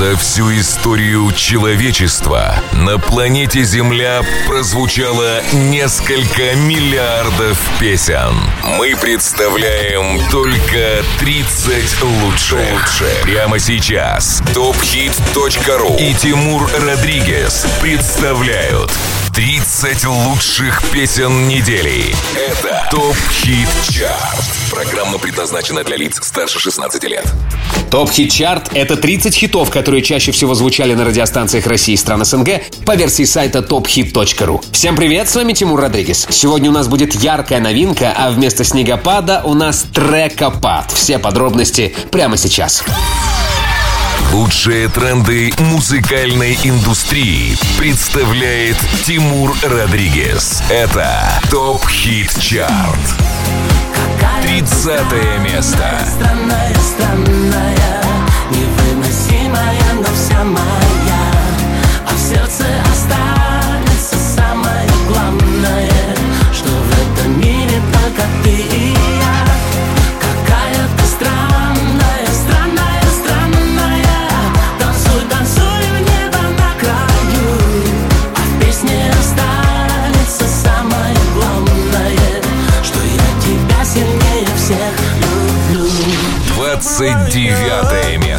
За всю историю человечества на планете Земля прозвучало несколько миллиардов песен. Мы представляем только 30 лучших. Прямо сейчас tophit.ru и Тимур Родригес представляют 30 лучших песен недели. Это ТОП Хит Чарт. Программа предназначена для лиц старше 16 лет. Топ Хит Чарт — это 30 хитов, которые чаще всего звучали на радиостанциях России и стран СНГ по версии сайта tophit.ru. Всем привет, с вами Тимур Родригес. Сегодня у нас будет яркая новинка, а вместо снегопада у нас трекопад. Все подробности прямо сейчас. Лучшие тренды музыкальной индустрии представляет Тимур Родригес. Это ТОП Хит Чарт. 30 место. Странная, странная, невыносимая, но вся моя, а в сердце останется 29 место.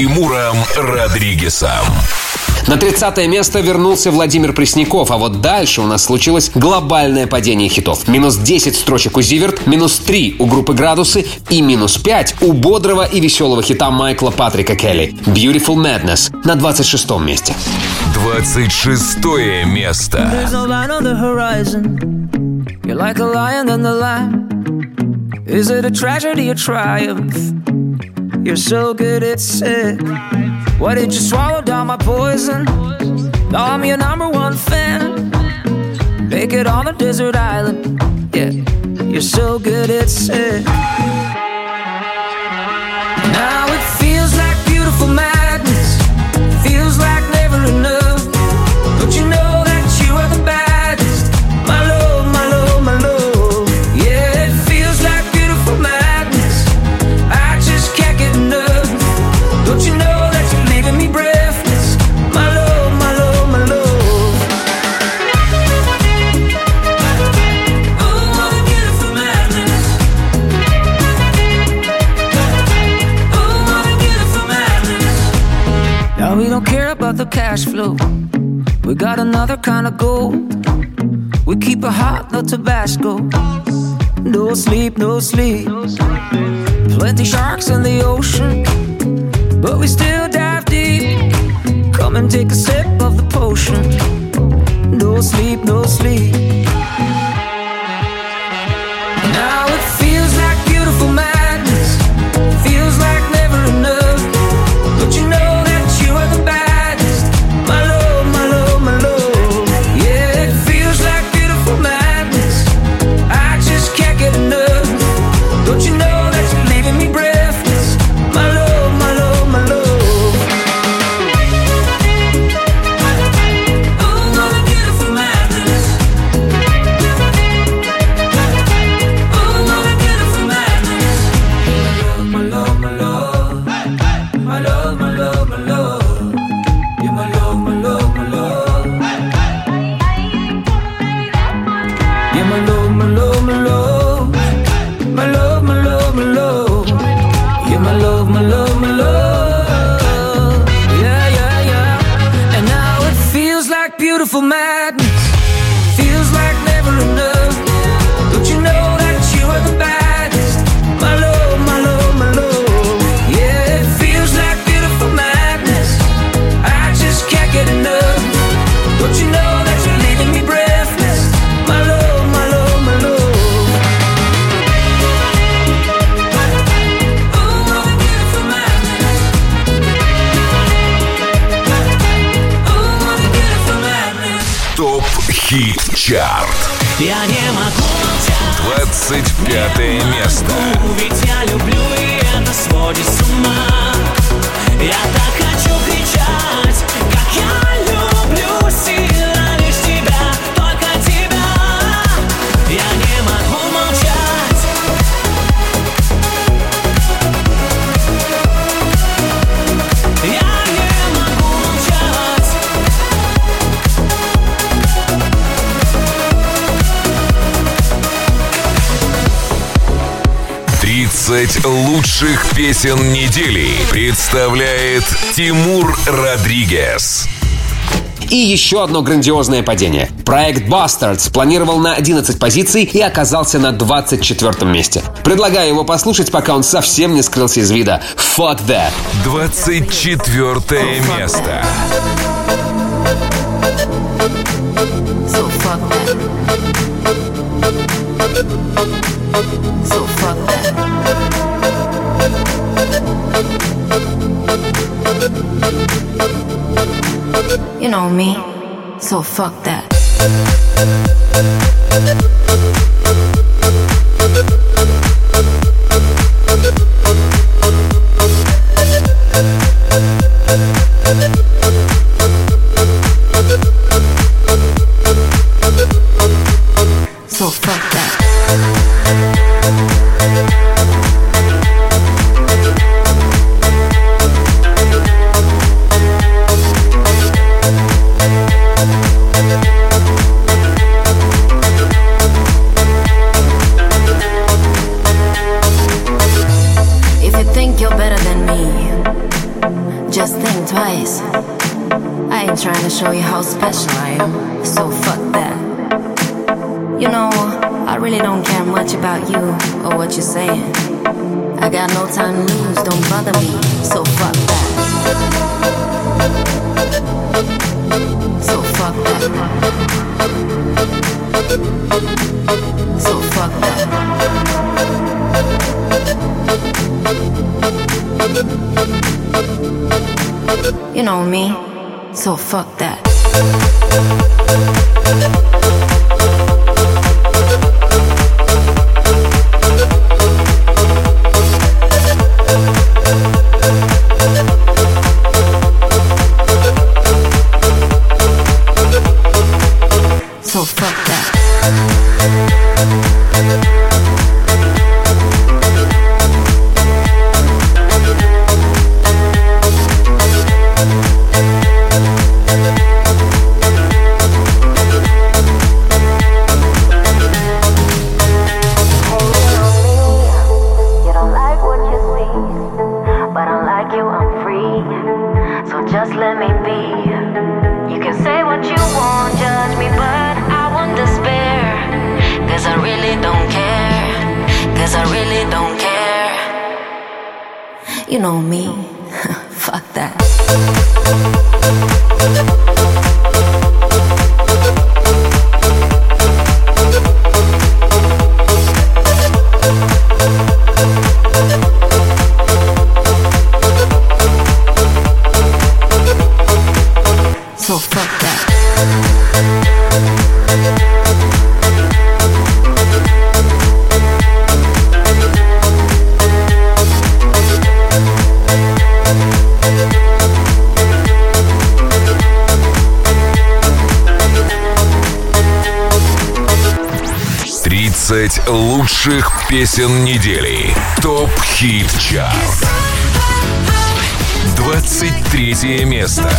Тимуром Родригесом. На 30 место вернулся Владимир Пресняков, а вот дальше у нас случилось глобальное падение хитов. Минус 10 строчек у Зиверт, минус 3 у группы «Градусы» и минус 5 у бодрого и веселого хита Майкла Патрика Келли «Beautiful Madness» на 26 месте. 26 место. There's no line on the horizon. You're like a lion in the line. Is it a tragedy or triumph? You're so good at sick. Why did you swallow down my poison? Now I'm your number one fan. Make it on a desert island. Yeah, you're so good at sick. Cash flow. We got another kind of gold. We keep it hot, no Tabasco. No sleep, no sleep. Plenty sharks in the ocean, but we still dive deep. Come and take a sip of the potion. No sleep, no sleep. 25 место. 20 лучших песен недели представляет Тимур Родригес. И еще одно грандиозное падение. Проект Bastards планировал на 11 позиций и оказался на 24 месте. Предлагаю его послушать, пока он совсем не скрылся из вида. Fuck that. 24 место. So fuck that. know me, so fuck that. песен недели. Топ-хит-чарт. 23 место.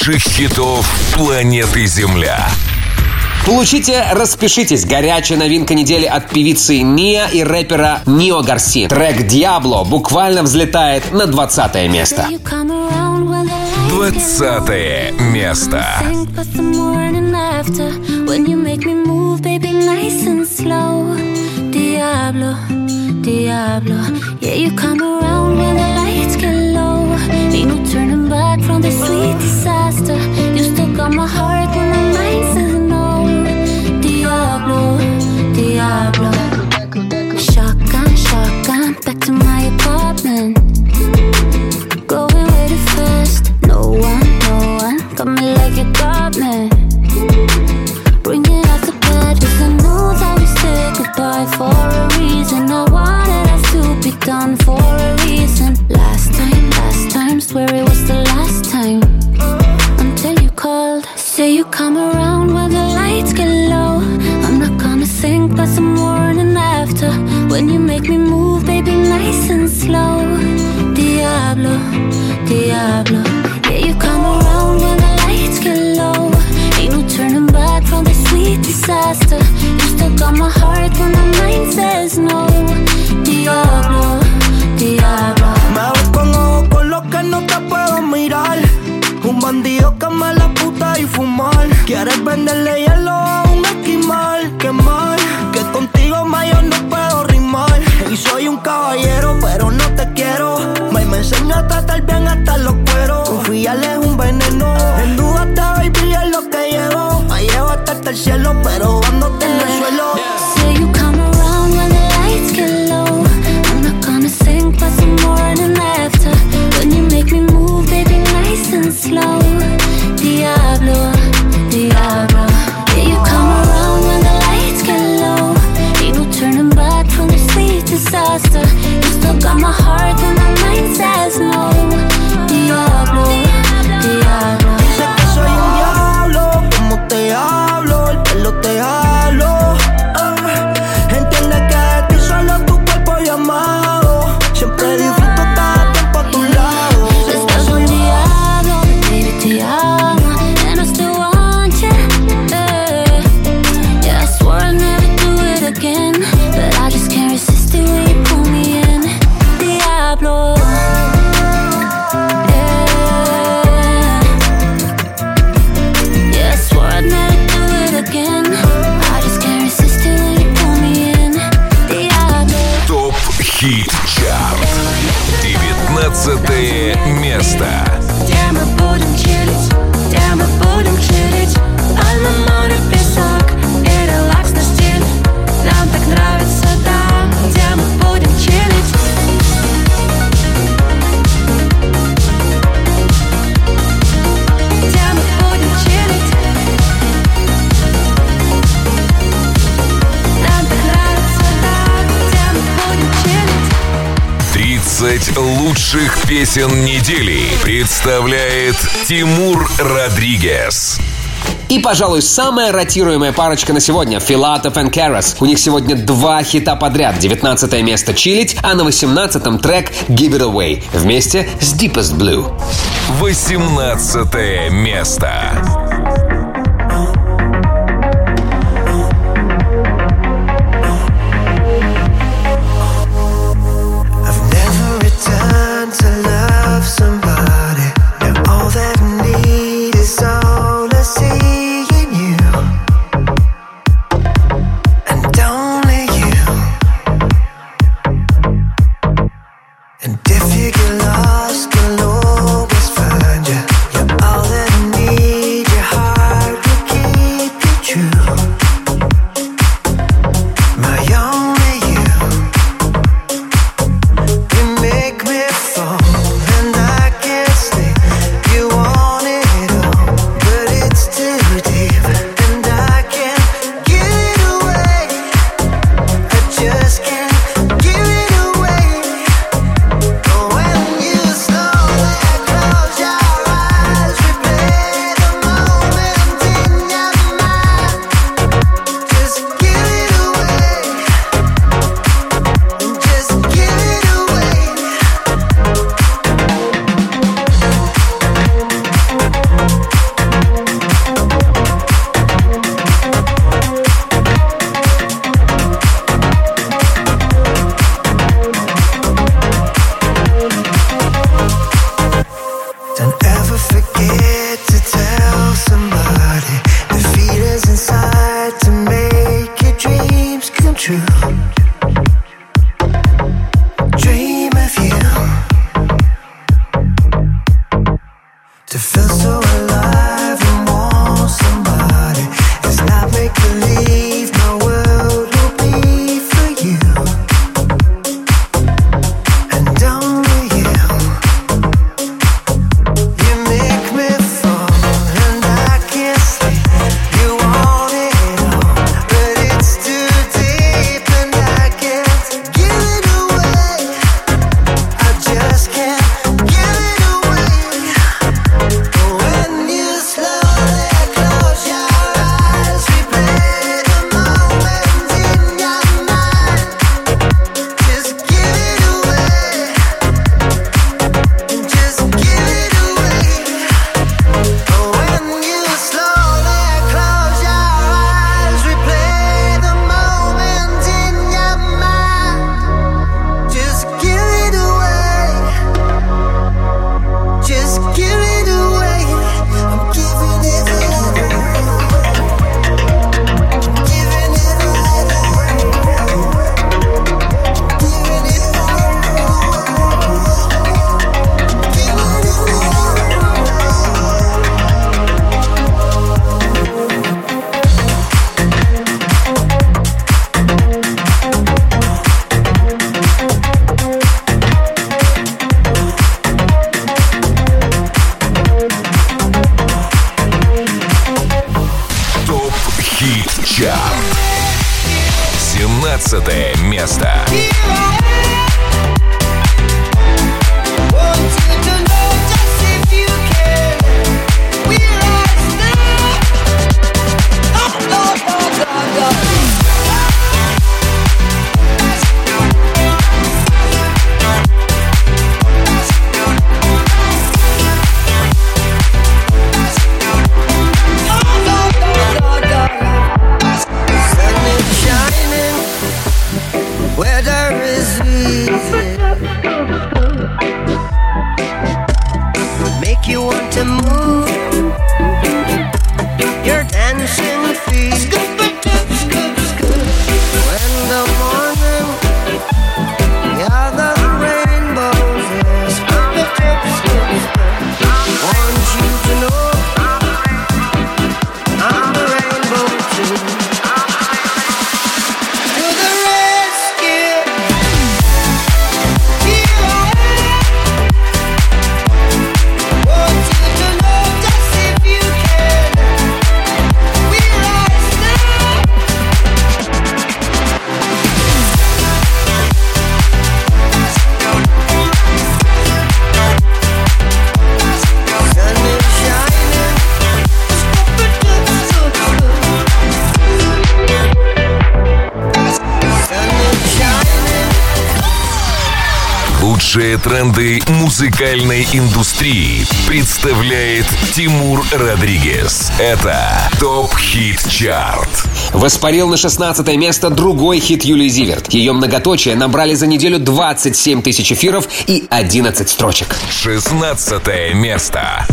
лучших хитов планеты Земля. Получите, распишитесь. Горячая новинка недели от певицы Ния и рэпера Нио Гарси. Трек «Диабло» буквально взлетает на 20 место. 20 место. Diablo, diablo. disaster. You still got my heart. песен недели представляет Тимур Родригес. И, пожалуй, самая ротируемая парочка на сегодня – Филатов и Карас. У них сегодня два хита подряд. 19 место «Чилить», а на 18-м трек «Give It Away» вместе с Deepest Blue. 18 место. музыкальной индустрии представляет Тимур Родригес. Это ТОП-хит-чарт. Воспарил на 16 место другой хит Юлии Зиверт. Ее многоточие набрали за неделю 27 тысяч эфиров и 11 строчек. 16 место.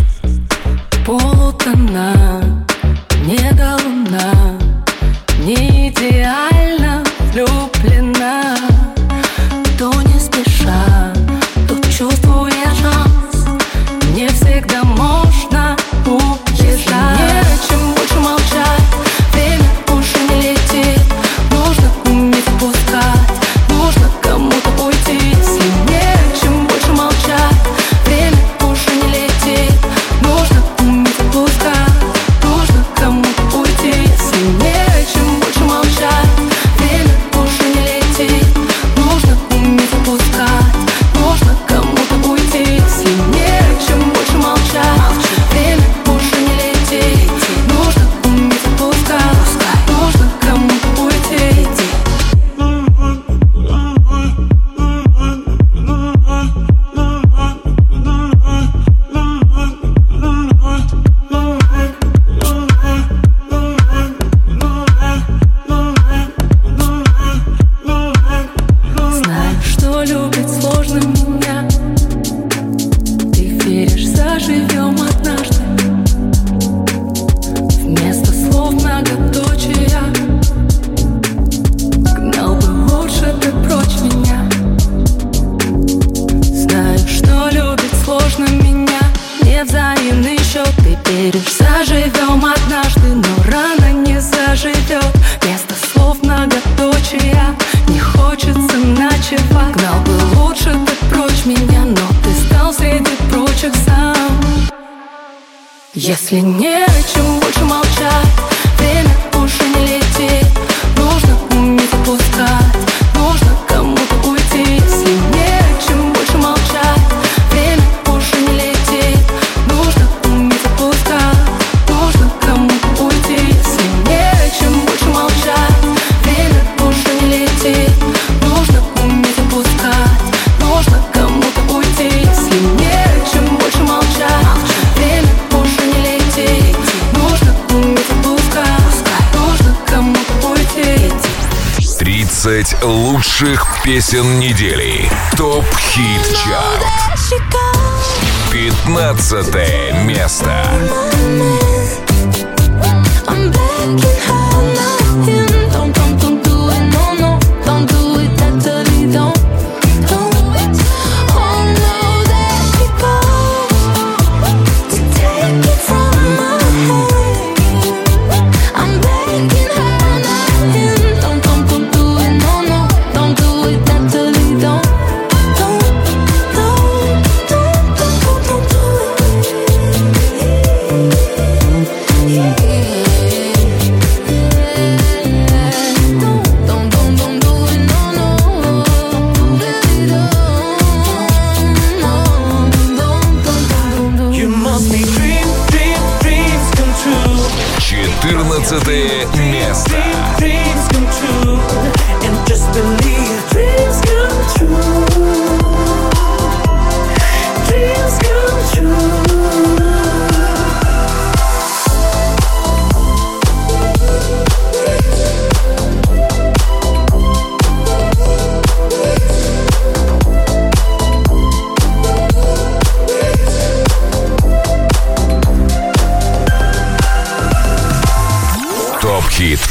10 лучших песен недели. Топ-хит-чарт. 15 место. I'm back in high.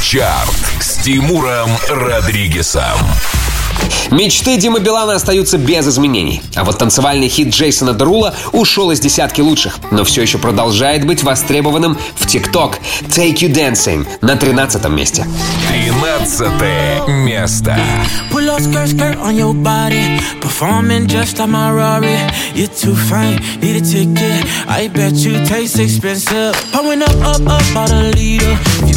Чарт с Тимуром Родригесом. Мечты Димы Билана остаются без изменений. А вот танцевальный хит Джейсона Дерула ушел из десятки лучших, но все еще продолжает быть востребованным в ТикТок. Take You Dancing на 13 месте. 13 место. Pull up skirt, skirt on your body. Performing just like my Rari. You're too fine, need a ticket. I bet you taste expensive. Pouring up, up, up, out a leader. If you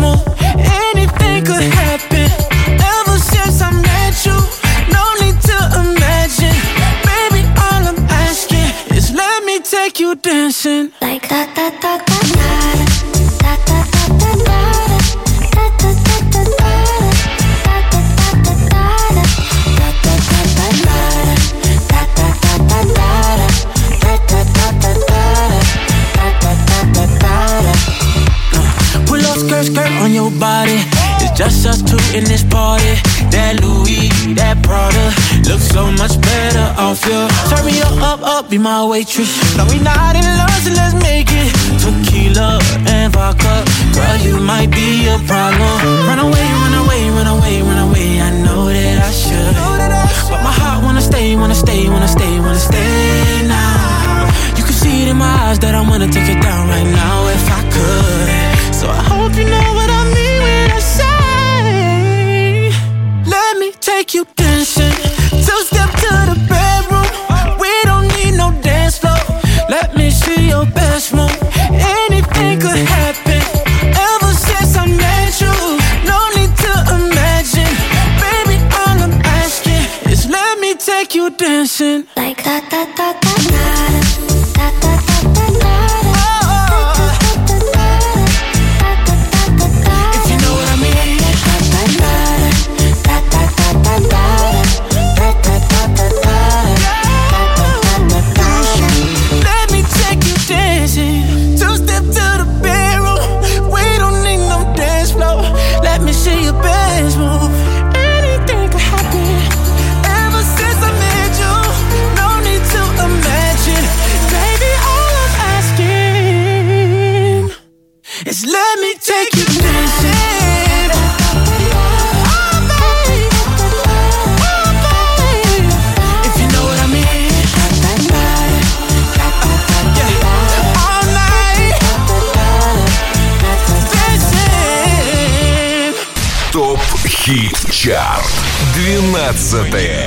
Anything could happen. Ever since I met you, no need to imagine. Baby, all I'm asking is let me take you dancing. Like da da da da da body. It's just us two in this party. That Louis, that Prada, looks so much better off you. Turn me up, up, up, be my waitress. No, we not in love, so let's make it. Tequila and vodka, girl, you might be a problem. Run away, run away, run away, run away. I know that I should, but my heart wanna stay, wanna stay, wanna stay, wanna stay двадцатое.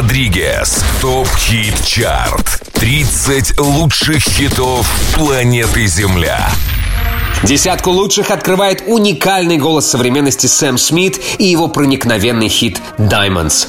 Тимур Родригез. Топ Хит Чарт. 30 лучших хитов планеты Земля. Десятку лучших открывает уникальный голос современности Сэм Смит и его проникновенный хит «Diamonds».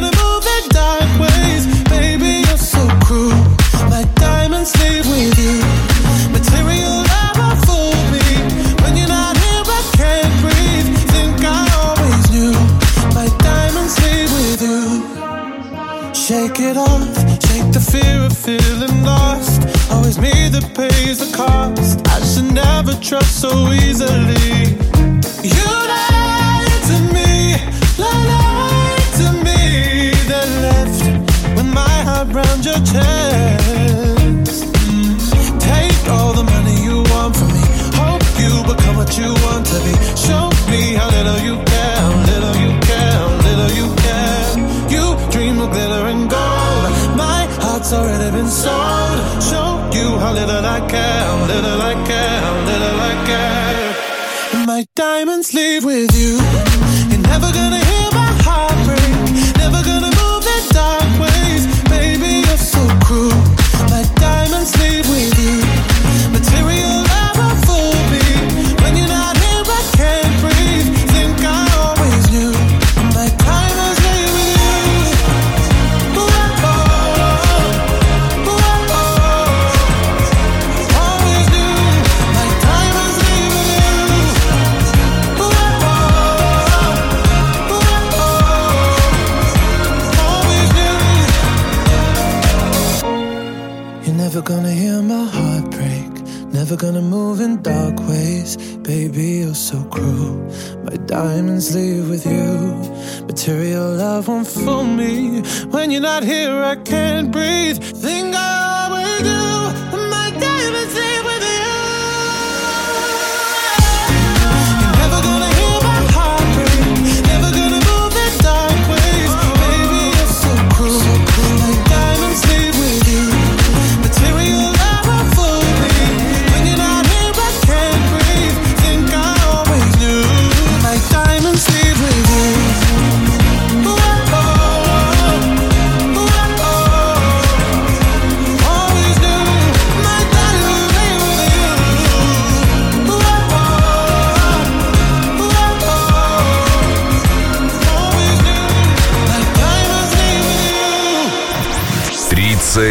trust so easily. You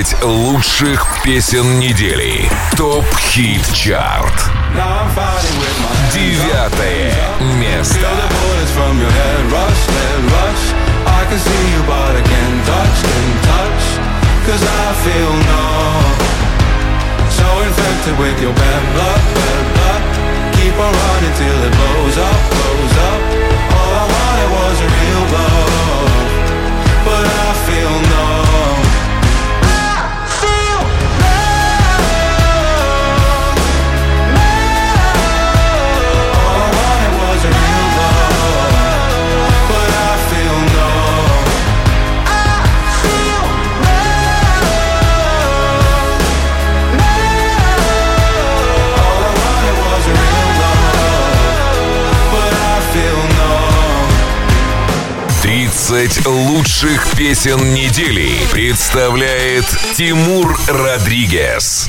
20 лучших песен недели. Топ-хит-чарт. Девятое место. Cause I feel numb So infected with your bad blood, bad blood Keep on running till it blows up, blows up All I wanted was a real love But I feel numb 20 лучших песен недели представляет Тимур Родригес.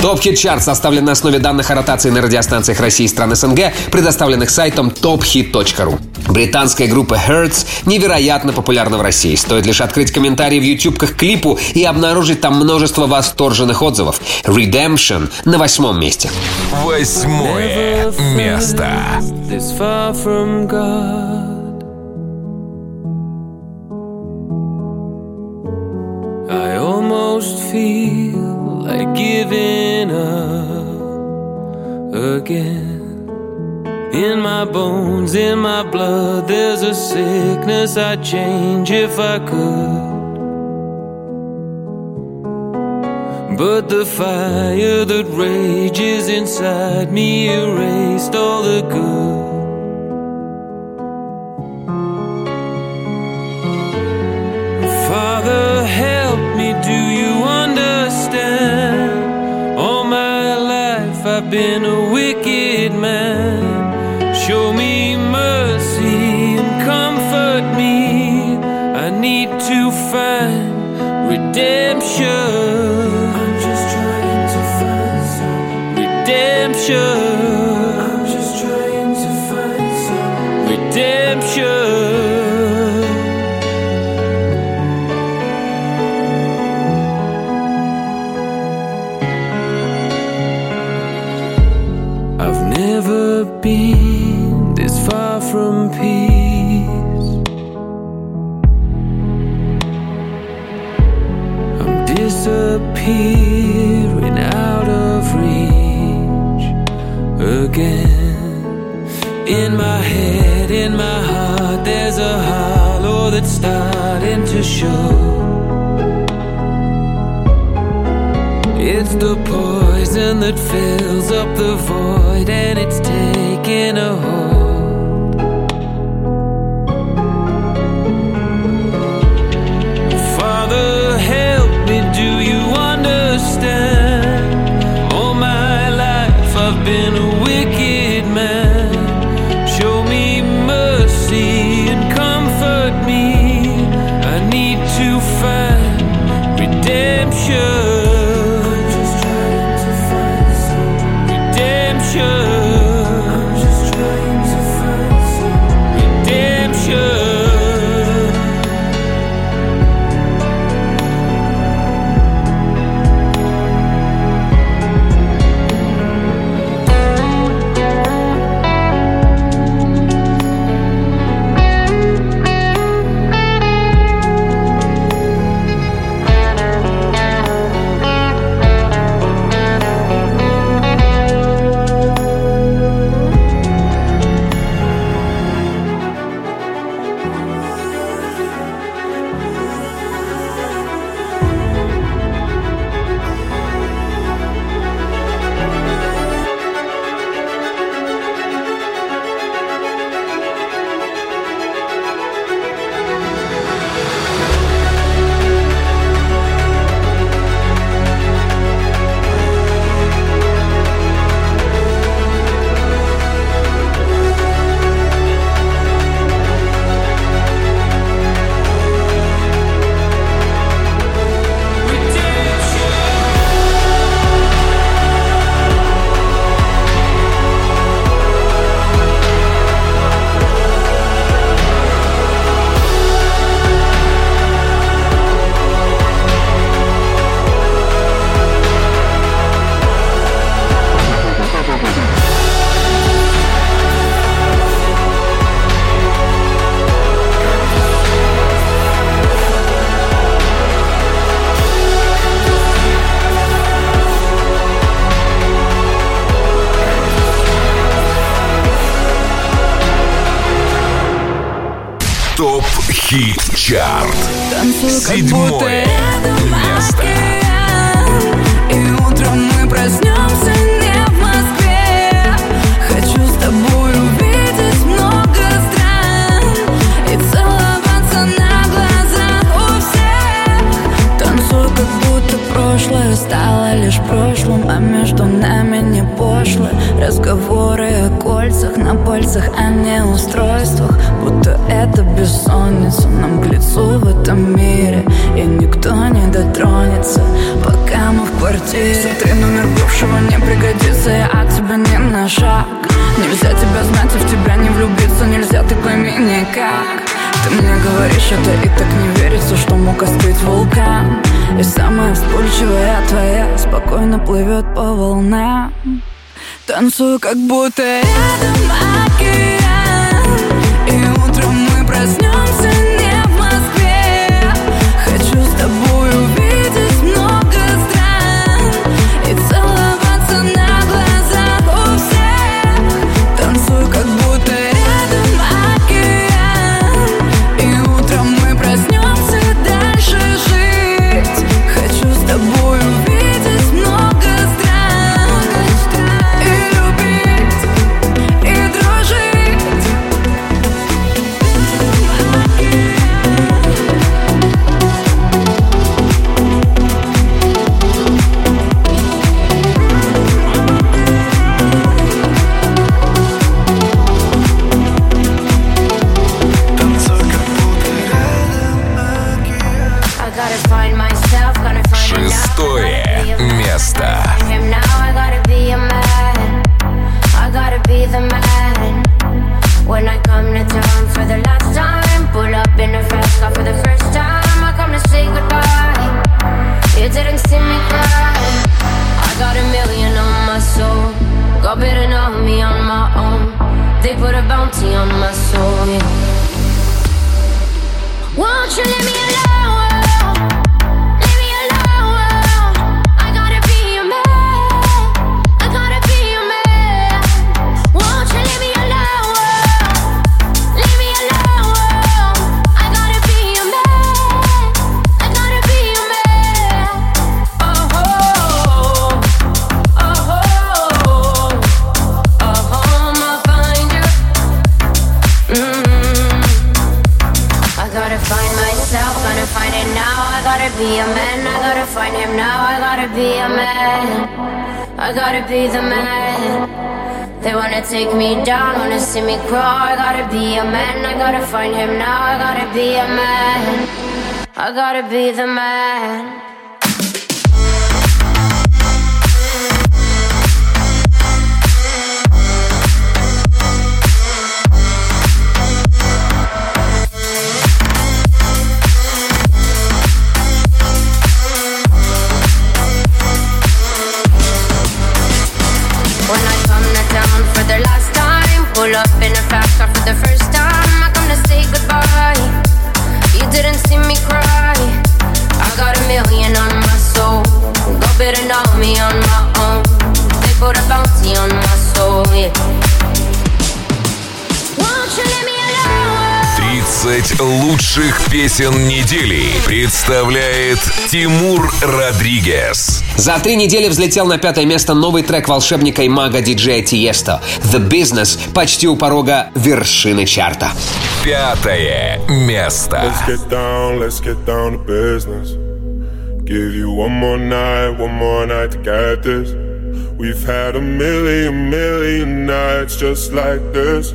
Топ-хит чарт составлен на основе данных о ротации на радиостанциях России и стран СНГ, предоставленных сайтом tophit.ru. Британская группа Hertz невероятно популярна в России. Стоит лишь открыть комментарии в ютубках к клипу и обнаружить там множество восторженных отзывов. Redemption на восьмом месте. Восьмое место. I almost feel like giving up again. In my bones, in my blood, there's a sickness I'd change if I could. But the fire that rages inside me erased all the good. Do you understand? All my life I've been a wicked man. Show me mercy and comfort me. I need to find redemption. I'm just trying to find some redemption. That fills up the void and it's taking a hold. Чарт. Танцую, как Седьмое будто Ты мне говоришь это и так не верится Что мог остыть вулкан. И самая вспыльчивая твоя Спокойно плывет по волнам. Танцую, как будто рядом океан. И утром лучших песен недели представляет Тимур Родригес. За три недели взлетел на пятое место новый трек волшебника и мага диджея Тиесто «The Business» почти у порога вершины чарта. Пятое место. Let's get down, let's get down to business. Give you one more night, one more night to get this. We've had a million, million nights just like this.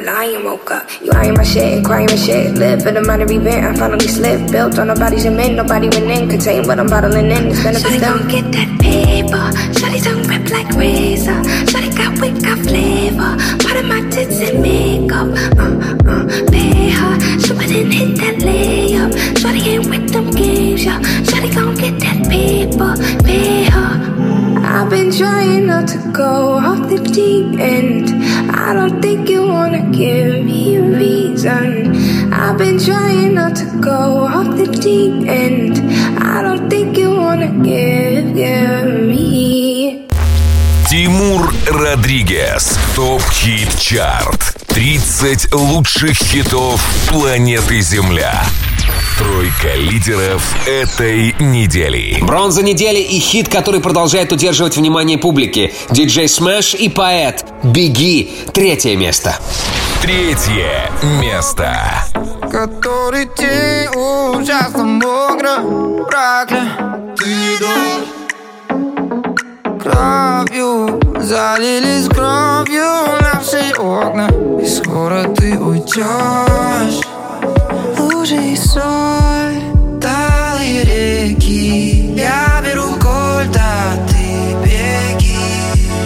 a lion woke up. You eyeing my shit, crying my shit. Live in a minor event, I finally slipped. Built on nobody's cement, nobody went in. Contain what I'm bottling in. It's benefits Shawty gon' get that paper. Shawty tongue rip like razor. Shawty got wick, got flavor. Part of my tits and makeup. Uh, uh, pay her. She wouldn't hit that layup. Shawty ain't with them games, yeah. Shawty gon' get that paper. Pay her. I've been trying not to go off the deep end. I don't think you wanna give me a reason. I've been trying not to go off the deep end. I don't think you wanna give, give me. Тимур Родригез. Top Hit Chart. 30 лучших хитов планеты Земля. Тройка лидеров этой недели. Бронза недели и хит, который продолжает удерживать внимание публики. DJ Smash и Poёt «Беги» — третье место. Третье место. Который день ужасно мокро Прокля Ты Кровью Залились кровью наши окна И скоро ты уйдешь И соль Талые реки. Я беру кольт, а ты беги.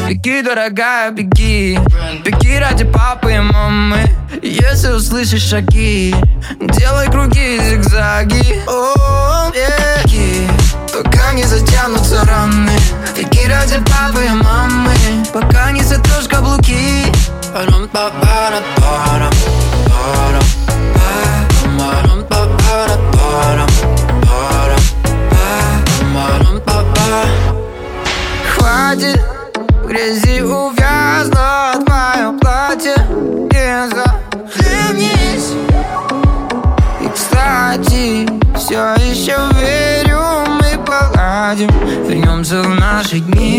Беги, дорогая, беги. Беги ради папы и мамы. Если услышишь шаги Делай круги и зигзаги. О, беги. Пока не затянутся раны. Беги ради папы и мамы. Пока не сотрешь каблуки. Парам, па, пара, Вернемся в наши дни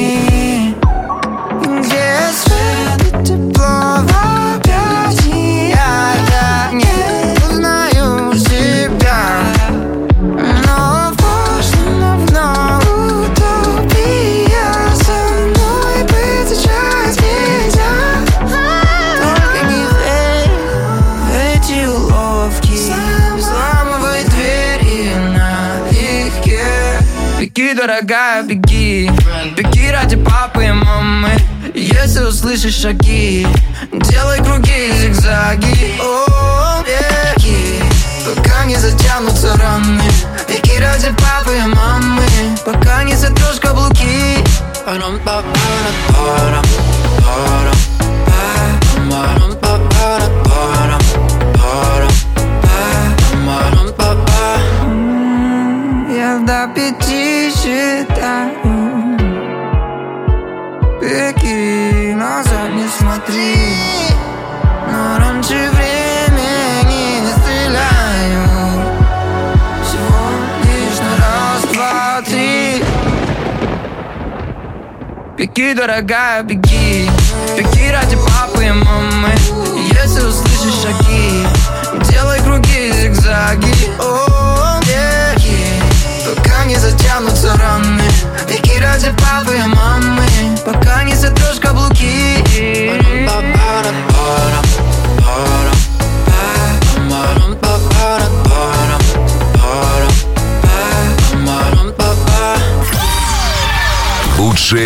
Услышишь шаги Делай круги зигзаги. О, беги. Пока не затянутся раны. Беги ради папы и мамы. Пока не сотрешь каблуки. Парам, Беги, дорогая, беги. Беги ради папы и мамы. Если услышишь шаги Делай круги и зигзаги. О,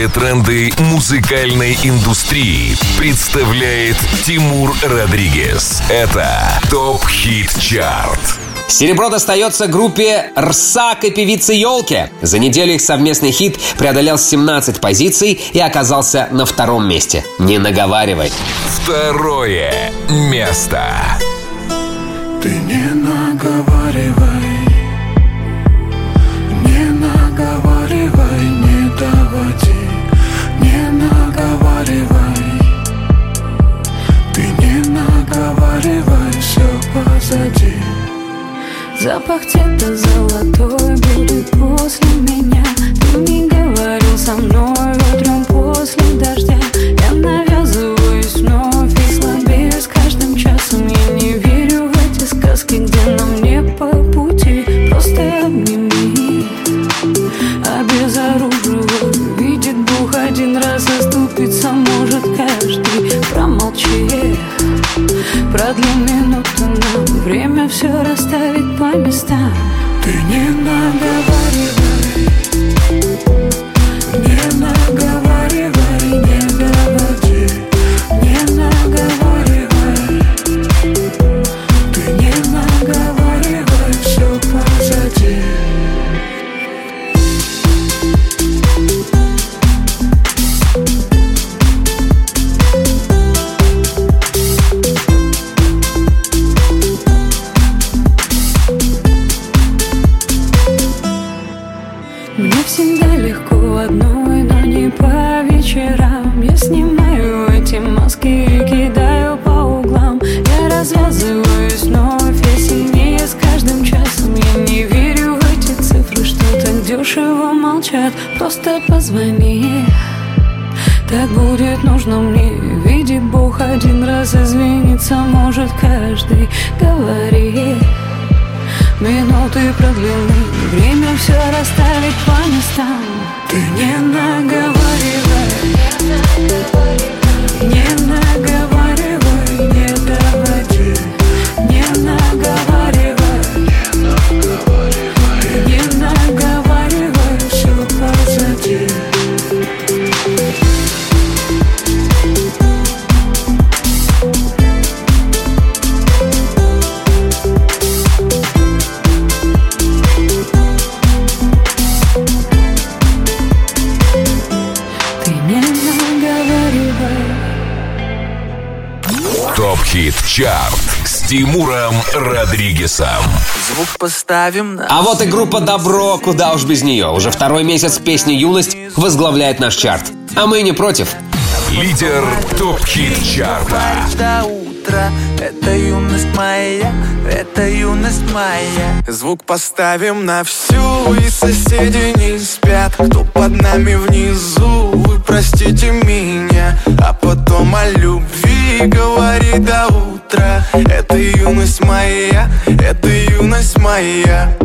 тренды музыкальной индустрии представляет Тимур Родригес. Это ТОП Хит Чарт. Серебро достается группе «Рсак» и певице Елке. За неделю их совместный хит преодолел 17 позиций и оказался на втором месте. Не наговаривай. Второе место. Ты не наговаривай, наговаривай, все позади. Запах цвета золотой будет после меня. Ты не говорил со мной утром после дождя. Я навязываюсь вновь и слабею с каждым часом. Я не верю в эти сказки, где нам не по пути. Просто обними Обезоруживаю. Видит Бог один раз оступиться может каждый. Промолчи Продли минуту нам Время все расставить по местам. Ты не наговаривай, Просто позвони. Так будет нужно мне Видит Бог один раз извиниться может каждый. Говори Минуты продлены Время все расставить по местам. Ты не наговаривай, Чарт с Тимуром Родригесом. Звук поставим на А вот и группа «Добро», куда уж без нее. Уже второй месяц песни «Юность» возглавляет наш чарт. А мы не против. Лидер ТОП Хит Чарта. до утра Это юность моя, это юность моя Звук поставим на всю И соседи не спят Кто под нами внизу Вы простите меня А потом о любви Говори до утра. Это юность моя Это юность моя.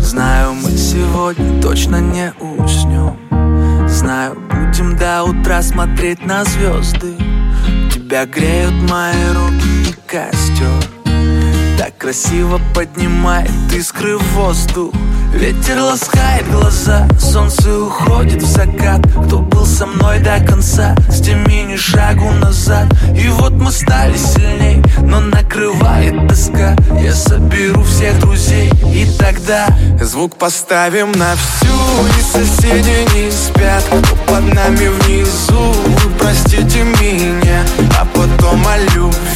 Знаю, мы сегодня точно не уснем. Знаю, будем до утра смотреть на звезды. Тебя греют мои руки и костер Так красиво поднимает искры в воздух. Ветер ласкает глаза, солнце уходит в закат. Кто был со мной до конца, сними ни шагу назад. И вот мы стали сильней, но накрывает тоска. Я соберу всех друзей, и тогда Звук поставим на всю. И соседи не спят Кто под нами внизу. Вы простите меня А потом о любви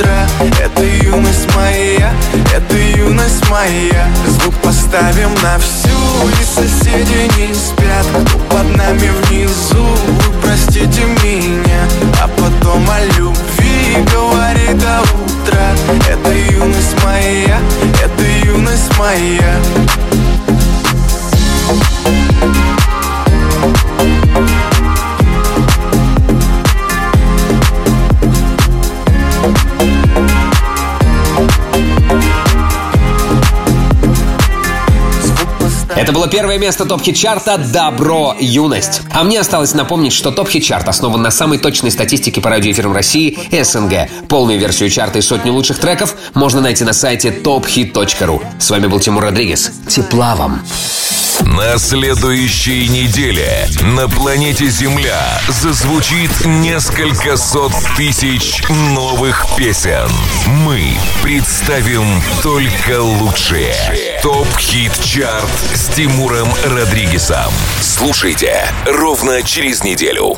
Это юность моя Это юность моя. Звук поставим на всю И соседи не спят. Кто под нами внизу Вы простите меня. А потом о любви говорит до утра. Это юность моя Это юность моя Это было первое место топ-хит-чарта «Добро, юность». А мне осталось напомнить, что топ-хит-чарт основан на самой точной статистике по радиоэфирам России и СНГ. Полную версию чарта и сотни лучших треков можно найти на сайте tophit.ru. С вами был Тимур Родригес. Тепла вам! На следующей неделе на планете Земля зазвучит несколько сот тысяч новых песен. Мы представим только лучшие. Топ-хит-чарт с Тимуром Родригесом. Слушайте ровно через неделю.